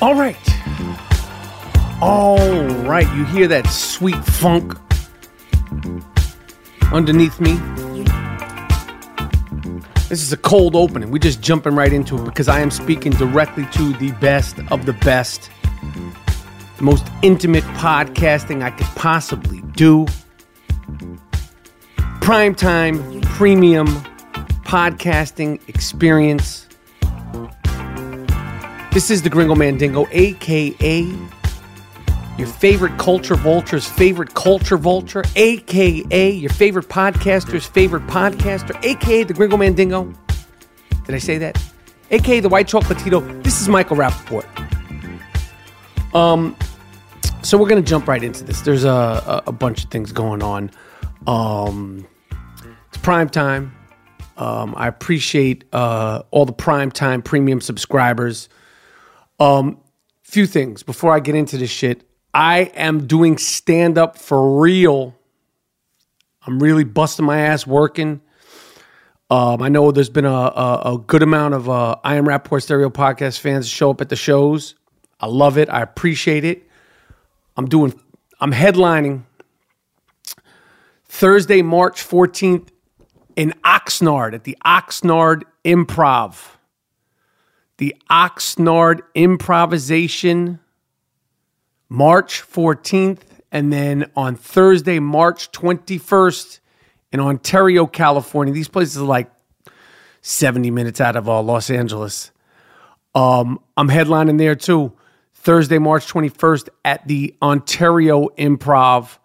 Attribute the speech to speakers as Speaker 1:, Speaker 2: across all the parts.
Speaker 1: All right. All right. You hear that sweet funk underneath me? This is a cold opening. We're just jumping right into it because I am speaking directly to the best of the best, most intimate podcasting I could possibly do. Primetime, premium podcasting experience. This is the Gringo Mandingo, aka your favorite culture vulture's favorite culture vulture, aka your favorite podcaster's favorite podcaster, aka the Gringo Mandingo. Did I say that? AKA the White Chocolatito. This is Michael Rapaport. Um, so we're gonna jump right into this. There's a, a, a bunch of things going on. Um, it's prime time. Um, I appreciate uh, all the prime time premium subscribers. Um, few things before I get into this shit. I am doing stand up for real. I'm really busting my ass working. Um, I know there's been a, a, a good amount of uh, I Am Rapaport Stereo podcast fans show up at the shows. I love it. I appreciate it. I'm doing, I'm headlining Thursday, March 14th in Oxnard at the Oxnard Improv. The Oxnard Improvisation, March 14th, and then on Thursday, March 21st in Ontario, California. These places are like 70 minutes out of uh, Los Angeles. Um, I'm headlining there too. Thursday, March 21st at the Ontario Improv.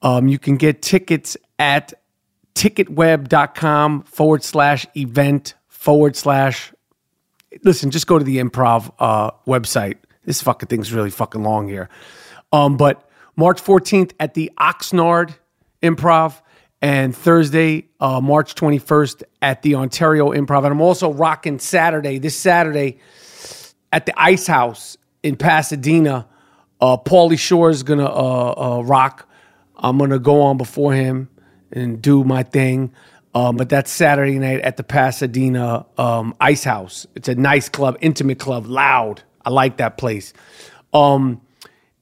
Speaker 1: Um, you can get tickets at ticketweb.com forward slash event forward slash. Listen, just go to the improv uh, website. This fucking thing's really fucking long here. Um, but March 14th at the Oxnard Improv and Thursday, uh, March 21st at the Ontario Improv. And I'm also rocking Saturday, this Saturday at the Ice House in Pasadena. Uh, Pauly Shore is going to uh, uh, rock. I'm going to go on before him and do my thing. Um, but that's Saturday night at the Pasadena um, Ice House. It's a nice club, intimate club, loud. I like that place. Um,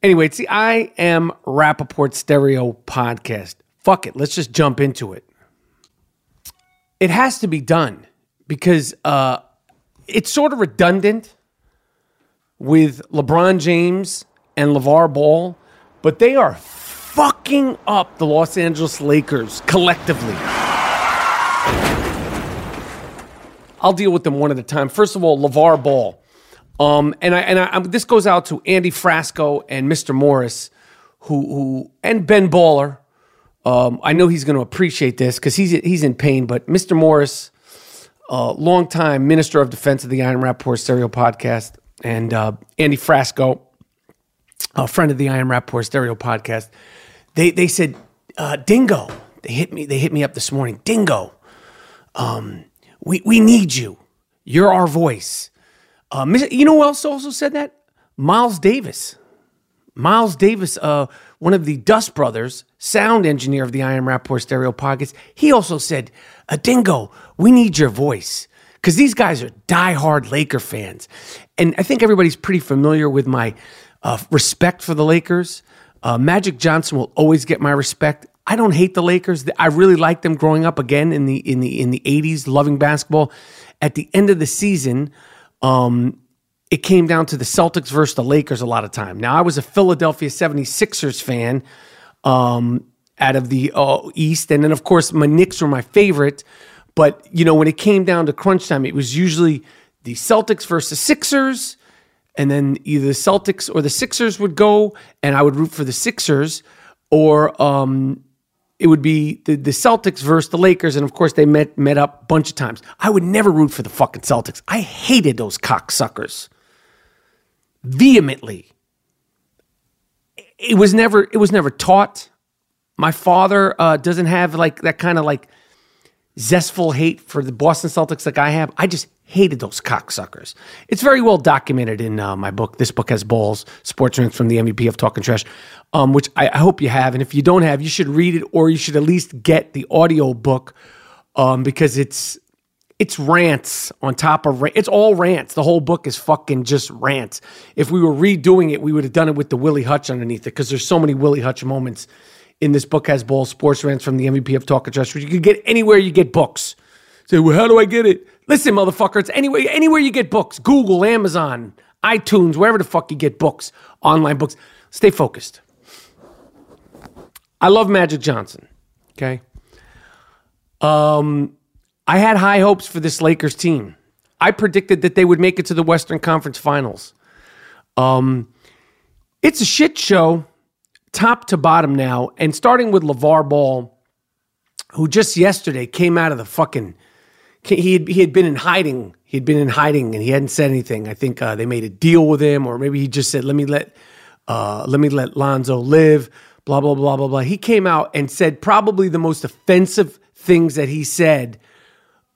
Speaker 1: anyway, it's the I Am Rapaport Stereo podcast. Fuck it. Let's just jump into it. It has to be done because uh, it's sort of redundant with LeBron James and LaVar Ball, but they are fucking up the Los Angeles Lakers collectively. I'll deal with them one at a time. First of all, LaVar Ball. Um, and I, and I, this goes out to Andy Frasco and Mr. Morris, who, who and Ben Baller. Um, I know he's going to appreciate this because he's he's in pain. But Mr. Morris, uh, longtime Minister of Defense of the Iron Rapaport Stereo Podcast, and uh, Andy Frasco, a friend of the Iron Rapaport Stereo Podcast, they they said, uh, "Dingo." They hit me. They hit me up this morning. Dingo. Um, we, we need you. You're our voice. Uh, you know who else also said that? Miles Davis. Miles Davis, uh, one of the Dust Brothers, sound engineer of the I Am Rapaport Stereo Pockets, he also said, A Dingo, we need your voice. Because these guys are diehard Laker fans. And I think everybody's pretty familiar with my uh, respect for the Lakers. Uh, Magic Johnson will always get my respect. I don't hate the Lakers. I really liked them growing up again in the in the in the 80s, loving basketball. At the end of the season, um, it came down to the Celtics versus the Lakers a lot of time. Now, I was a Philadelphia 76ers fan um, out of the uh, East. And then, of course, my Knicks were my favorite. But, you know, when it came down to crunch time, it was usually the Celtics versus the Sixers. And then either the Celtics or the Sixers would go, and I would root for the Sixers. Or um, it would be the, the Celtics versus the Lakers, and of course they met met up a bunch of times. I would never root for the fucking Celtics. I hated those cocksuckers vehemently. It was never it was never taught. My father uh, doesn't have like that kind of like zestful hate for the Boston Celtics like I have. I just hated those cocksuckers. It's very well documented in uh, my book. This book has balls, sports rants from the MVP of Talking Trash, um, which I, I, hope you have. And if you don't have, you should read it or you should at least get the audio book um, because it's it's rants on top of it's all rants. The whole book is fucking just rants. If we were redoing it, we would have done it with the Willie Hutch underneath it because there's so many Willie Hutch moments in this book has balls sports rants from the MVP of Talking Trash, which you can get anywhere you get books. Say, well, how do I get it? Listen, motherfucker, it's anywhere, anywhere you get books Google, Amazon, iTunes, wherever the fuck you get books, online books. Stay focused. I love Magic Johnson. Okay. Um, I had high hopes for this Lakers team. I predicted that they would make it to the Western Conference Finals. Um, it's a shit show, top to bottom now, and starting with LaVar Ball, who just yesterday came out of the fucking he had, he had been in hiding. He had been in hiding and he hadn't said anything. I think uh, they made a deal with him, or maybe he just said, "Let me let uh, let me let Lonzo live." Blah blah blah blah blah. He came out and said probably the most offensive things that he said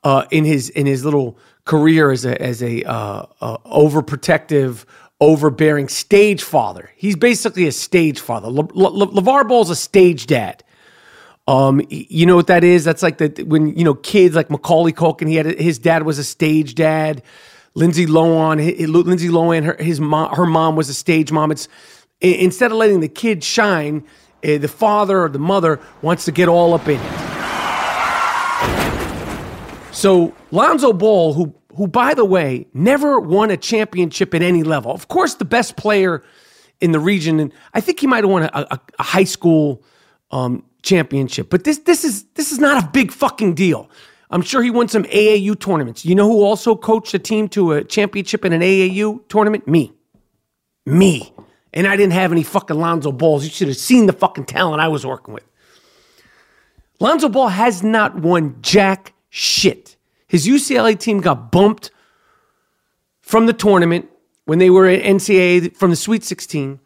Speaker 1: uh, in his in his little career as a as a uh, uh, overprotective, overbearing stage father. He's basically a stage father. Le- Le- LaVar Ball's a stage dad. Um, you know what that is? That's like the when you know kids like Macaulay Culkin. He had his dad was a stage dad. Lindsay Lohan, Lindsay Lohan, her, his mom, her mom was a stage mom. It's instead of letting the kid shine, uh, the father or the mother wants to get all up in it. So Lonzo Ball, who who by the way never won a championship at any level, of course the best player in the region, and I think he might have won a, a, a high school um, championship. But this this is this is not a big fucking deal. I'm sure he won some AAU tournaments. You know who also coached a team to a championship in an AAU tournament? Me. Me. And I didn't have any fucking Lonzo Balls. You should have seen the fucking talent I was working with. Lonzo Ball has not won jack shit. His UCLA team got bumped from the tournament when they were at NCAA from the Sweet 16.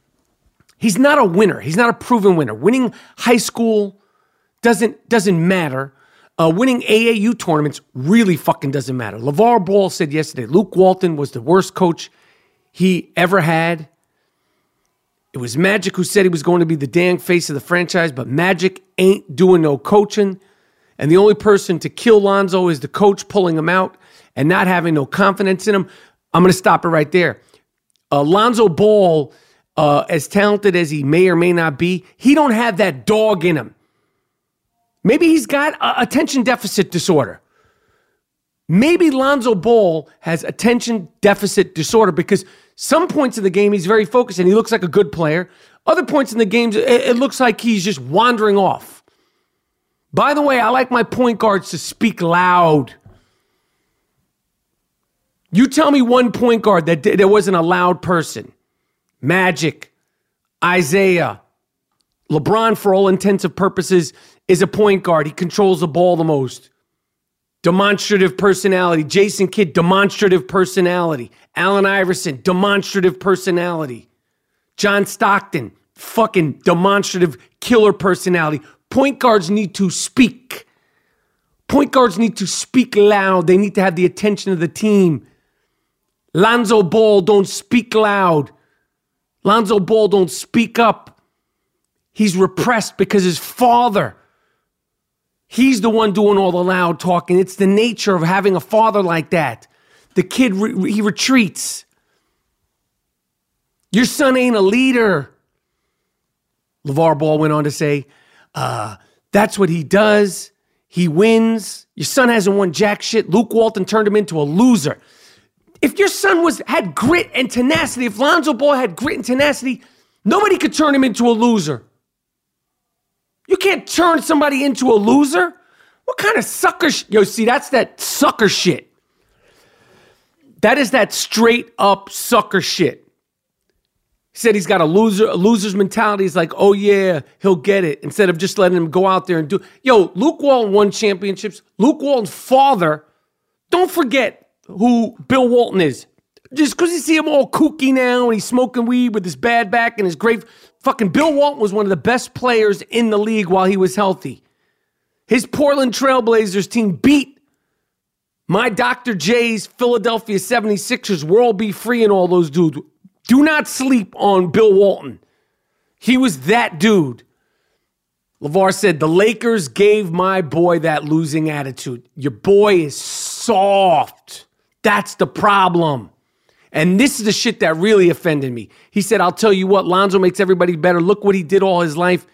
Speaker 1: He's not a winner. He's not a proven winner. Winning high school doesn't doesn't matter. Uh, winning AAU tournaments really fucking doesn't matter. LaVar Ball said yesterday Luke Walton was the worst coach he ever had. It was Magic who said he was going to be the dang face of the franchise, but Magic ain't doing no coaching. And the only person to kill Lonzo is the coach pulling him out and not having no confidence in him, I'm going to stop it right there. Uh, Lonzo Ball, uh, as talented as he may or may not be, he don't have that dog in him. Maybe he's got attention deficit disorder. Maybe Lonzo Ball has attention deficit disorder because some points of the game he's very focused and he looks like a good player. Other points in the games, it looks like he's just wandering off. By the way, I like my point guards to speak loud. You tell me one point guard that there wasn't a loud person. Magic, Isaiah, LeBron, for all intents and purposes, is a point guard. He controls the ball the most. Demonstrative personality. Jason Kidd, demonstrative personality. Allen Iverson, demonstrative personality. John Stockton, fucking demonstrative killer personality. Point guards need to speak. Point guards need to speak loud. They need to have the attention of the team. Lonzo Ball don't speak loud. Lonzo Ball don't speak up. He's repressed because his father, he's the one doing all the loud talking. It's the nature of having a father like that. The kid, re- he retreats. Your son ain't a leader. LaVar Ball went on to say, uh, that's what he does. He wins. Your son hasn't won jack shit. Luke Walton turned him into a loser. If your son was had grit and tenacity, if Lonzo Ball had grit and tenacity, nobody could turn him into a loser. You can't turn somebody into a loser. What kind of sucker? Sh- Yo, see, that's that sucker shit. That is that straight up sucker shit. He said he's got a loser, a loser's mentality. He's like, oh yeah, he'll get it. Instead of just letting him go out there and do. Yo, Luke Walton won championships. Luke Walton's father. Don't forget, who Bill Walton is. Just because you see him all kooky now and he's smoking weed with his bad back and his great fucking Bill Walton was one of the best players in the league while he was healthy. His Portland Trailblazers team beat my Dr. J's Philadelphia 76ers, World B. Free, and all those dudes. Do not sleep on Bill Walton. He was that dude. LaVar said, The Lakers gave my boy that losing attitude. Your boy is soft. That's the problem. And this is the shit that really offended me. He said, I'll tell you what, Lonzo makes everybody better. Look what he did all his life.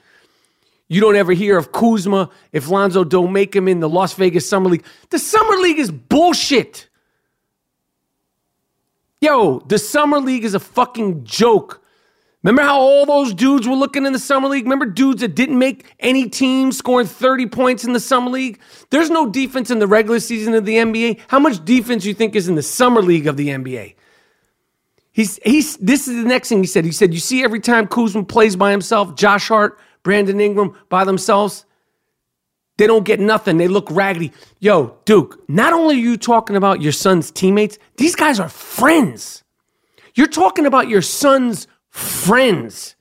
Speaker 1: You don't ever hear of Kuzma if Lonzo don't make him in the Las Vegas Summer League. The Summer League is bullshit. Yo, the Summer League is a fucking joke. Remember how all those dudes were looking in the Summer League? Remember dudes that didn't make any team scoring 30 points in the Summer League? There's no defense in the regular season of the NBA. How much defense you think is in the Summer League of the NBA? He's he's this is the next thing he said. He said, You see, every time Kuzma plays by himself, Josh Hart, Brandon Ingram by themselves, they don't get nothing. They look raggedy. Yo, Duke, not only are you talking about your son's teammates, these guys are friends. You're talking about your son's friends.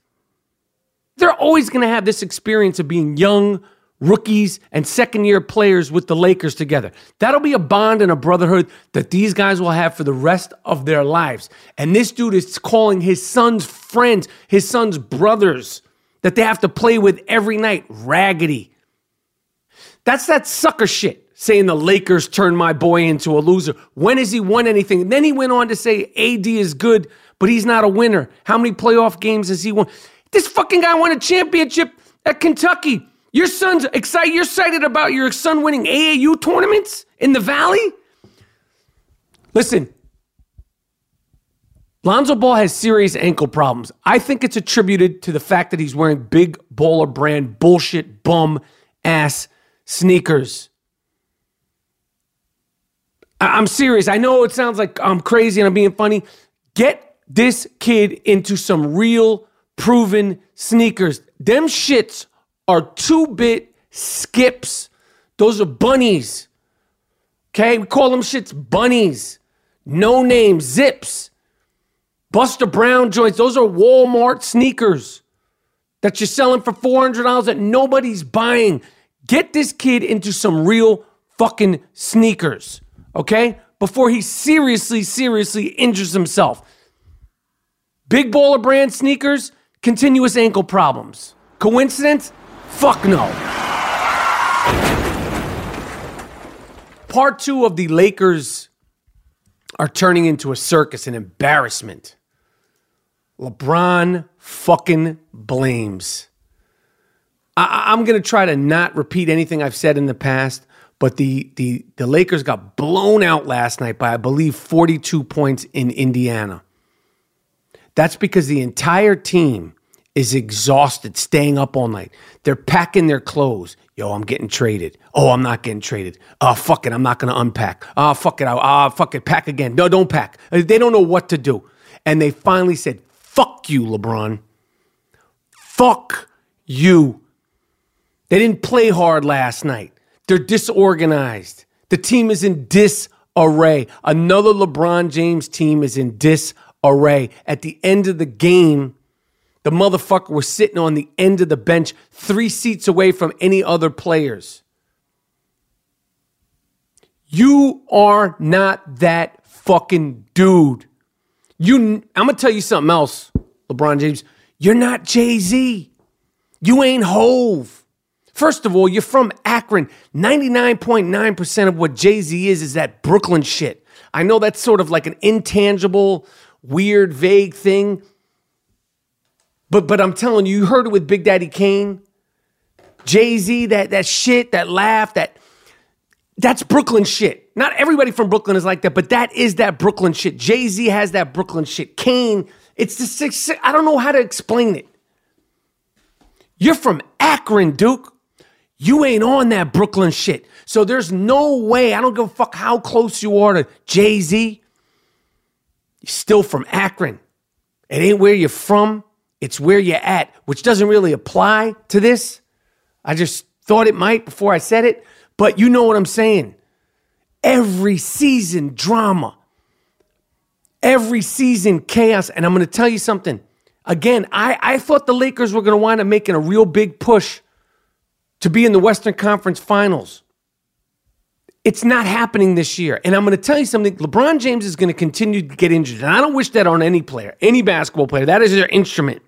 Speaker 1: They're always going to have this experience of being young rookies and second year players with the Lakers together. That'll be a bond and a brotherhood that these guys will have for the rest of their lives. And this dude is calling his son's friends, his son's brothers that they have to play with every night raggedy. That's that sucker shit saying the Lakers turned my boy into a loser. When has he won anything? And then he went on to say AD is good but he's not a winner. How many playoff games has he won? This fucking guy won a championship at Kentucky. Your son's excited. You're excited about your son winning AAU tournaments in the Valley? Listen, Lonzo Ball has serious ankle problems. I think it's attributed to the fact that he's wearing big baller brand bullshit bum ass sneakers. I- am serious. I know it sounds like I'm crazy and I'm being funny. Get this kid into some real proven sneakers. Them shits are two bit skips. Those are bunnies. Okay, we call them shits bunnies. No name zips. Buster Brown joints. Those are Walmart sneakers that you're selling for $400 that nobody's buying. Get this kid into some real fucking sneakers, okay? Before he seriously, seriously injures himself. Big baller brand sneakers, continuous ankle problems. Coincidence? Fuck no. part two of the Lakers are turning into a circus, an embarrassment. LeBron fucking blames. I, am going to try to not repeat anything I've said in the past, but the, the, the Lakers got blown out last night by, I believe, 42 points in Indiana. That's because the entire team is exhausted, staying up all night. They're packing their clothes. Yo, I'm getting traded. Oh, I'm not getting traded. Oh, fuck it. I'm not going to unpack. Oh, fuck it. Ah, oh, fuck it. Pack again. No, don't pack. Uh, they don't know what to do. And they finally said, fuck you, LeBron. Fuck you. They didn't play hard last night. They're disorganized. The team is in disarray. Another LeBron James team is in disarray. At the end of the game, the motherfucker was sitting on the end of the bench, three seats away from any other players. You are not that fucking dude. You I'm gonna tell you something else, LeBron James. You're not Jay-Z. You ain't Hove. First of all, you're from Akron. 99.9% of what Jay Z is is that Brooklyn shit. I know that's sort of like an intangible, weird, vague thing. But but I'm telling you, you heard it with Big Daddy Kane. Jay Z, that, that shit, that laugh, that that's Brooklyn shit. Not everybody from Brooklyn is like that, but that is that Brooklyn shit. Jay Z has that Brooklyn shit. Kane, it's the six. I don't know how to explain it. You're from Akron, Duke. You ain't on that Brooklyn shit. So there's no way, I don't give a fuck how close you are to Jay Z. You're still from Akron. It ain't where you're from, it's where you're at, which doesn't really apply to this. I just thought it might before I said it, but you know what I'm saying. Every season, drama. Every season, chaos. And I'm going to tell you something. Again, I, I thought the Lakers were going to wind up making a real big push to be in the Western Conference Finals. It's not happening this year. And I'm going to tell you something LeBron James is going to continue to get injured. And I don't wish that on any player, any basketball player. That is their instrument.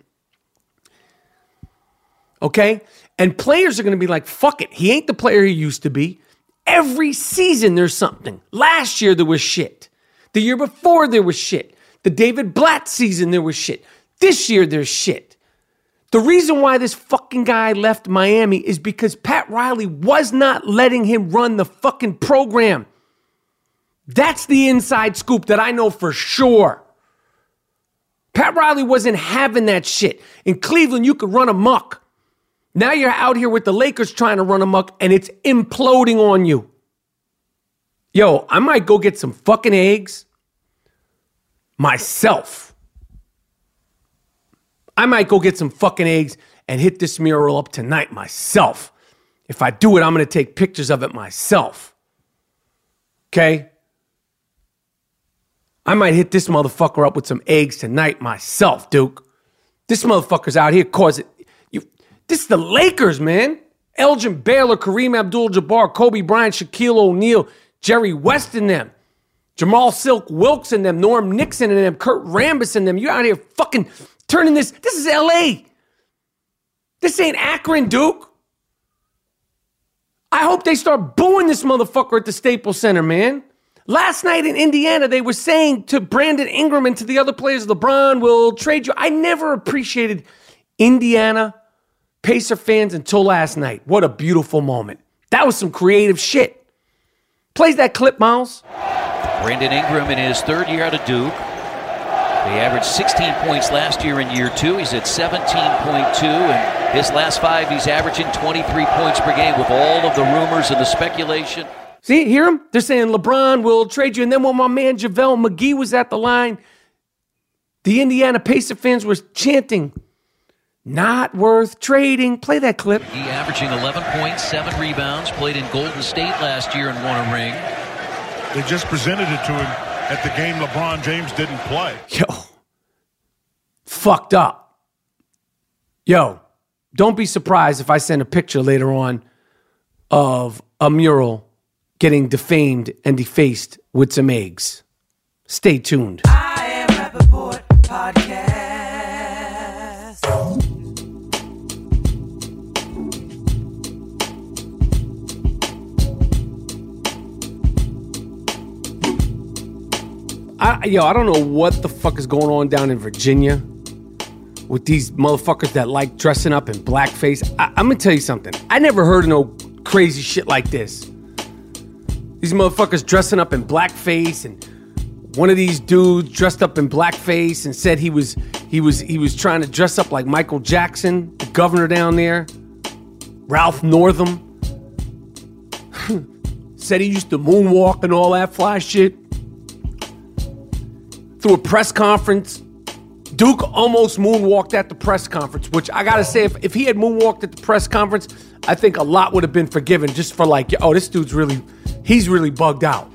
Speaker 1: Okay? And players are going to be like, fuck it. He ain't the player he used to be. Every season there's something. Last year there was shit. The year before there was shit. The David Blatt season there was shit. This year there's shit. The reason why this fucking guy left Miami is because Pat Riley was not letting him run the fucking program. That's the inside scoop that I know for sure. Pat Riley wasn't having that shit. In Cleveland, you could run amok. Now you're out here with the Lakers trying to run amok and it's imploding on you. Yo, I might go get some fucking eggs myself. I might go get some fucking eggs and hit this mural up tonight myself. If I do it, I'm going to take pictures of it myself. Okay? I might hit this motherfucker up with some eggs tonight myself, Duke. This motherfucker's out here causing you. This is the Lakers, man. Elgin Baylor, Kareem Abdul-Jabbar, Kobe Bryant, Shaquille O'Neal, Jerry West and them, Jamaal Silk Wilkes and them, Norm Nixon and them, Kurt Rambis and them. You out here fucking turning this. This is LA. This ain't Akron, Duke. I hope they start booing this motherfucker at the Staples Center, man. Last night in Indiana, they were saying to Brandon Ingram and to the other players, LeBron will trade you. I never appreciated Indiana Pacer fans until last night. What a beautiful moment. That was some creative shit. Plays that clip, Miles.
Speaker 2: Brandon Ingram in his third year out of Duke he averaged 16 points last year in year two. He's at 17.2, and his last five, he's averaging 23 points per game with all of the rumors and the speculation.
Speaker 1: See, hear him? They're saying LeBron will trade you. And then when my man JaVale McGee was at the line, the Indiana Pacer fans were chanting, not worth trading. Play that clip.
Speaker 2: He averaging 11 points, seven rebounds, played in Golden State last year and won a ring.
Speaker 3: They just presented it to him at the game LeBron James didn't play.
Speaker 1: Yo, fucked up. Yo, don't be surprised if I send a picture later on of a mural getting defamed and defaced with some eggs. Stay tuned. I, yo, I don't know what the fuck is going on down in Virginia with these motherfuckers that like dressing up in blackface. I, I'm gonna tell you something. I never heard of no crazy shit like this. These motherfuckers dressing up in blackface and one of these dudes dressed up in blackface and said he was he was he was trying to dress up like Michael Jackson, the governor down there. Ralph Northam said he used to moonwalk and all that fly shit. Through a press conference, Duke almost moonwalked at the press conference, which I gotta say, if, if he had moonwalked at the press conference, I think a lot would have been forgiven just for like, oh, this dude's really, he's really bugged out.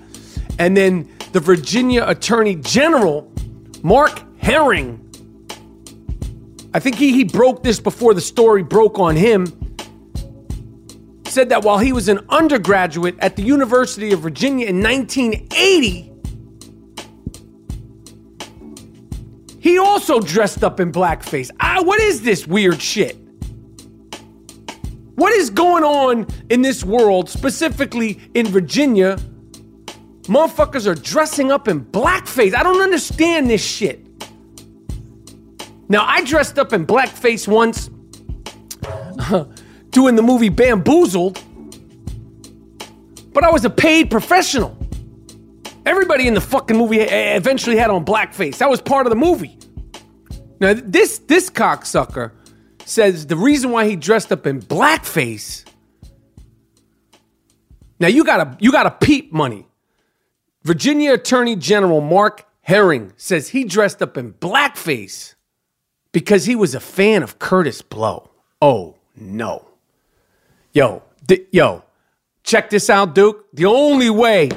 Speaker 1: And then the Virginia Attorney General, Mark Herring, I think he, he broke this before the story broke on him, said that while he was an undergraduate at the University of Virginia in 1980, he also dressed up in blackface. Ah, what is this weird shit? What is going on in this world, specifically in Virginia? Motherfuckers are dressing up in blackface. I don't understand this shit. Now, I dressed up in blackface once doing the movie Bamboozled, but I was a paid professional. Everybody in the fucking movie eh, eh, eventually had on blackface. That was part of the movie. Now, this this cocksucker says the reason why he dressed up in blackface. Now you gotta you gotta peep money. Virginia Attorney General Mark Herring says he dressed up in blackface because he was a fan of Kurtis Blow. Oh no. Yo, di- yo, check this out, Duke. The only way,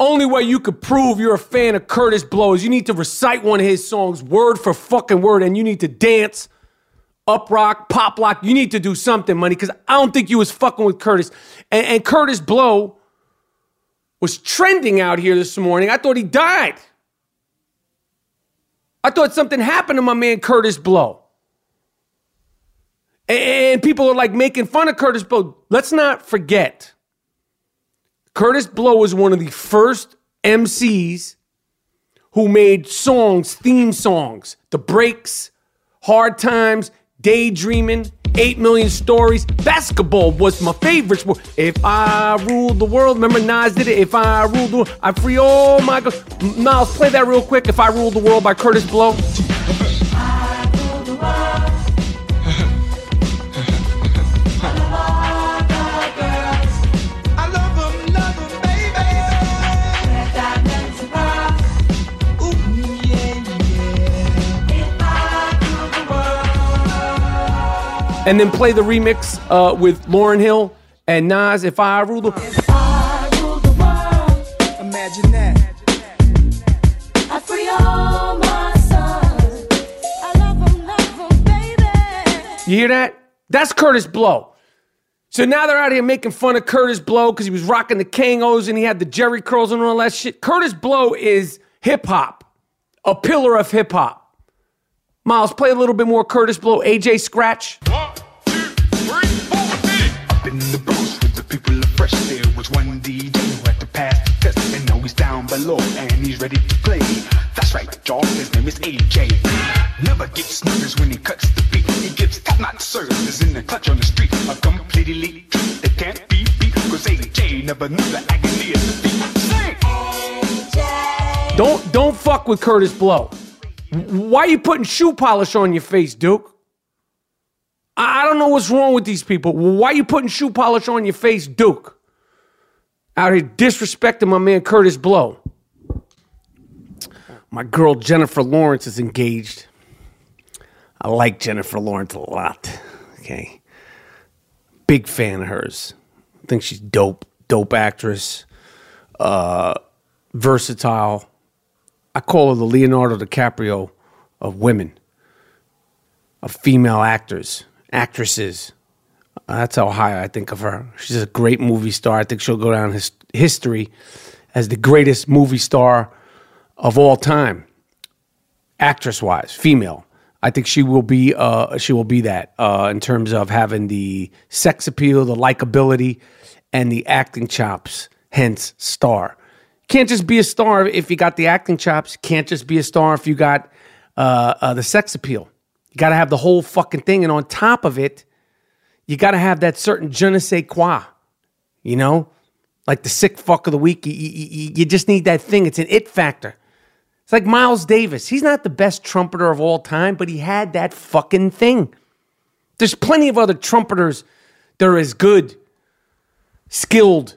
Speaker 1: only way you could prove you're a fan of Kurtis Blow is you need to recite one of his songs word for fucking word and you need to dance, up rock, pop lock. You need to do something, money, because I don't think you was fucking with Kurtis. And, and Kurtis Blow was trending out here this morning. I thought he died. I thought something happened to my man Kurtis Blow. And people are like making fun of Kurtis Blow. Let's not forget, Kurtis Blow was one of the first MCs who made songs, theme songs, The Breaks, Hard Times, Daydreaming, 8 Million Stories. Basketball was my favorite sport. If I ruled the world, remember Nas did it. If I ruled the world, I free all my girls. Miles, play that real quick. If I ruled the world by Kurtis Blow. And then play the remix uh, with Lauryn Hill and Nas. If I rule the,
Speaker 4: If I rule the world,
Speaker 5: Imagine that.
Speaker 4: I free all my sons. I love 'em, love 'em, baby.
Speaker 1: you hear that? That's Kurtis Blow. So now they're out here making fun of Kurtis Blow because he was rocking the Kangols and he had the Jheri curls and all that shit. Kurtis Blow is hip hop, a pillar of hip hop. Miles, play a little bit more Kurtis Blow, AJ Scratch.
Speaker 5: Up in the Bronx with the people of fresh. There was one DJ who had to pass the test, and now he's down below and he's ready to play. That's right, y'all. His name is AJ. Never gets nervous when he cuts the beat. He gives top-notch service in the clutch on the street. A complete elite treat that can't be beat. Cause AJ never knew the agony of defeat. Sing!
Speaker 1: Don't don't fuck with Kurtis Blow. Why are you putting shoe polish on your face, Duke? I don't know what's wrong with these people. Why you putting shoe polish on your face, Duke? Out here disrespecting my man Kurtis Blow. My girl Jennifer Lawrence is engaged. I like Jennifer Lawrence a lot. Okay. Big fan of hers. I think she's dope, dope actress, uh, versatile. I call her the Leonardo DiCaprio of women, of female actors, actresses. That's how high I think of her. She's a great movie star. I think she'll go down his history as the greatest movie star of all time, actress wise, female. I think she will be. Uh, she will be that uh, in terms of having the sex appeal, the likability, and the acting chops. Hence, star. Can't just be a star if you got the acting chops. Can't just be a star if you got uh, uh, the sex appeal. You got to have the whole fucking thing. And on top of it, you got to have that certain je ne sais quoi, you know? Like the sick fuck of the week. You, you, you just need that thing. It's an it factor. It's like Miles Davis. He's not the best trumpeter of all time, but he had that fucking thing. There's plenty of other trumpeters that are as good, skilled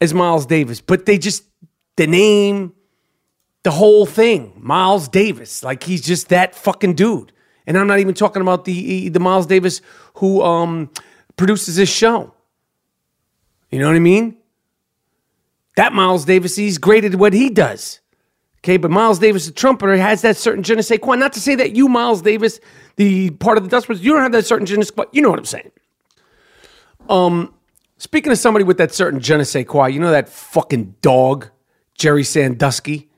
Speaker 1: as Miles Davis, but they just, the name, the whole thing, Miles Davis. Like he's just that fucking dude. And I'm not even talking about the the Miles Davis who um, produces this show. You know what I mean? That Miles Davis, he's great at what he does. Okay, but Miles Davis, the trumpeter, has that certain je ne sais quoi. Not to say that you, Miles Davis, the part of the Dust Brothers, you don't have that certain je ne sais quoi. You know what I'm saying. Um, speaking of somebody with that certain je ne sais quoi, you know that fucking dog, Jerry Sandusky.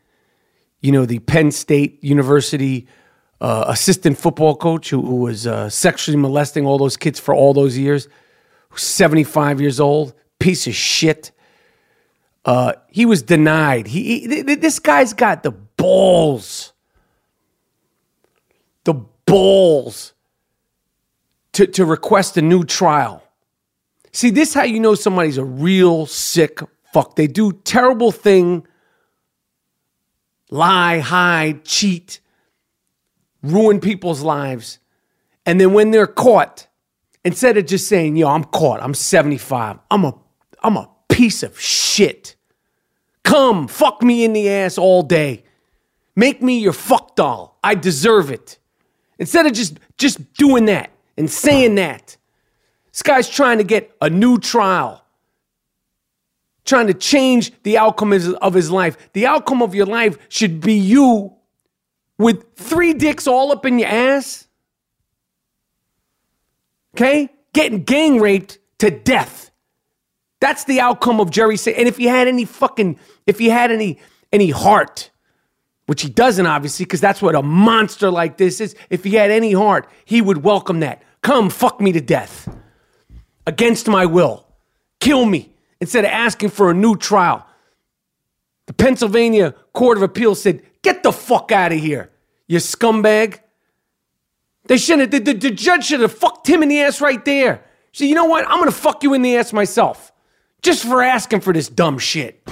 Speaker 1: You know the Penn State University uh, assistant football coach who, who was uh, sexually molesting all those kids for all those years. Who's 75 years old, piece of shit. Uh, he was denied. He, he th- this guy's got the balls, the balls to to request a new trial. See, this how you know somebody's a real sick fuck. They do terrible thing, lie, hide, cheat, ruin people's lives, and then when they're caught, instead of just saying, "Yo, I'm caught. I'm 75. I'm a I'm a piece of shit." Come, fuck me in the ass all day. Make me your fuck doll. I deserve it. Instead of just just doing that and saying that. This guy's trying to get a new trial. Trying to change the outcome of his- life. The outcome of your life should be you with three dicks all up in your ass. Okay? Getting gang raped to death. That's the outcome of Jerry say. And if he had any fucking, if he had any any heart, which he doesn't obviously, because that's what a monster like this is. If he had any heart, he would welcome that. Come fuck me to death. Against my will. Kill me. Instead of asking for a new trial. The Pennsylvania Court of Appeals said, get the fuck out of here, you scumbag. They shouldn't, the, the, the judge should have fucked him in the ass right there. So you know what? I'm gonna fuck you in the ass myself. Just for asking for this dumb shit.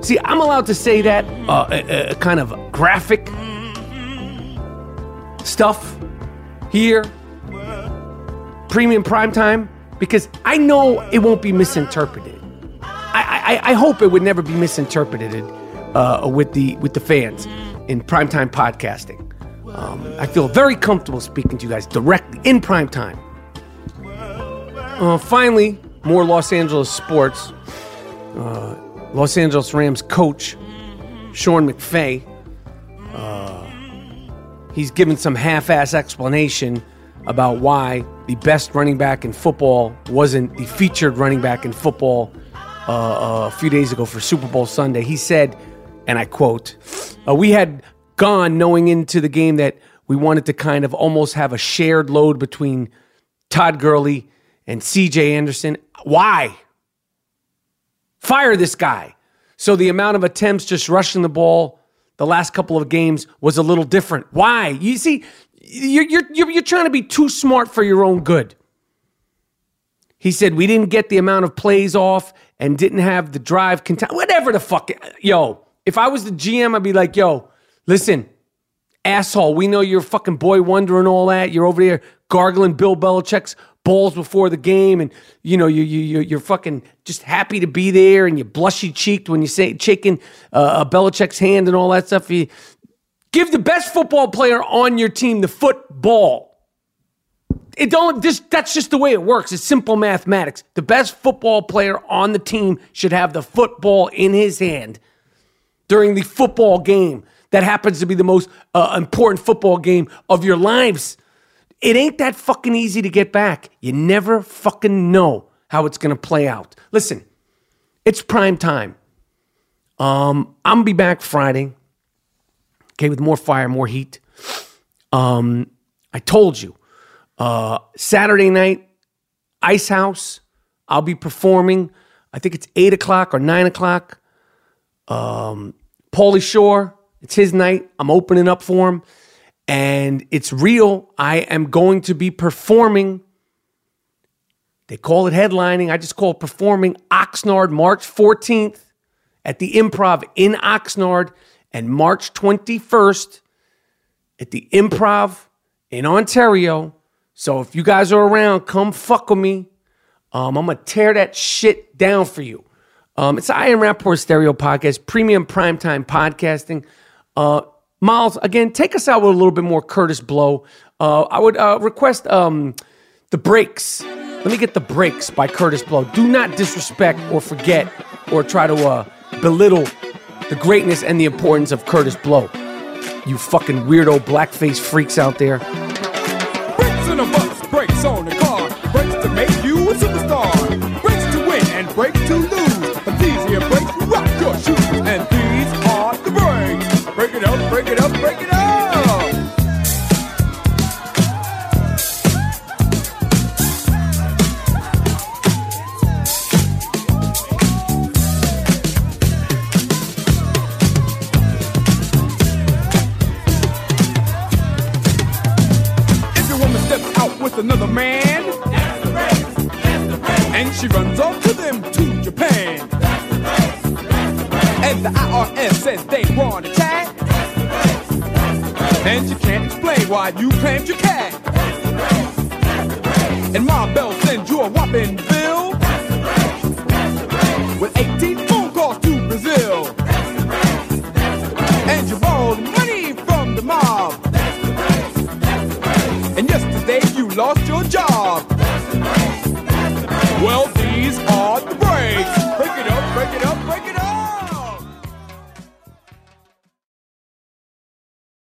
Speaker 1: See, I'm allowed to say that uh, uh, uh, kind of graphic stuff here, premium primetime, because I know it won't be misinterpreted. I, I, I hope it would never be misinterpreted uh, with the with the fans in primetime podcasting. Um, I feel very comfortable speaking to you guys directly in primetime. Uh, finally, more Los Angeles sports. Uh, Los Angeles Rams coach Sean McVay. Uh, he's given some half-ass explanation about why the best running back in football wasn't the featured running back in football uh, uh, a few days ago for Super Bowl Sunday. He said, and I quote, uh, "We had gone knowing into the game that we wanted to kind of almost have a shared load between Todd Gurley and C.J. Anderson. Why? Fire this guy." So the amount of attempts just rushing the ball the last couple of games was a little different. Why? You see, you're, you're, you're, you're trying to be too smart for your own good. He said, We didn't get the amount of plays off and didn't have the drive, cont- whatever the fuck. Yo, if I was the GM, I'd be like, Yo, listen, asshole, we know you're a fucking boy wonder and all that. You're over there gargling Bill Belichick's balls before the game, and you know you you you- you're fucking just happy to be there, and you blushy cheeked when you say shaking uh, Belichick's hand and all that stuff. You give the best football player on your team the football. It don't just that's just the way it works. It's simple mathematics. The best football player on the team should have the football in his hand during the football game that happens to be the most uh, important football game of your lives. It ain't that fucking easy to get back. You never fucking know how it's going to play out. Listen, it's prime time. Um, I'm gonna be back Friday. Okay, with more fire, more heat. Um, I told you. Uh, Saturday night, Ice House. I'll be performing. I think it's eight o'clock or nine o'clock. Um, Pauly Shore, it's his night. I'm opening up for him, and it's real. I am going to be performing. They call it headlining. I just call it performing Oxnard March 14th at the Improv in Oxnard and March 21st at the Improv in Ontario. So if you guys are around, come fuck with me. Um, I'm gonna tear that shit down for you. Um, it's I Am Rapport Stereo Podcast, premium primetime podcasting. Uh, Miles, again, take us out with a little bit more Curtis Blow. Uh, I would uh, request um, the breaks. Let me get the breaks by Curtis Blow. Do not disrespect or forget or try to uh, belittle the greatness and the importance of Curtis Blow. You fucking weirdo blackface freaks out there.
Speaker 6: Brakes on a bus, brakes on a car, brakes to make you a superstar, brakes to win and brakes to lose. But these here brakes rock your shoes, and these are the brakes. Break it up, break it up, break it up.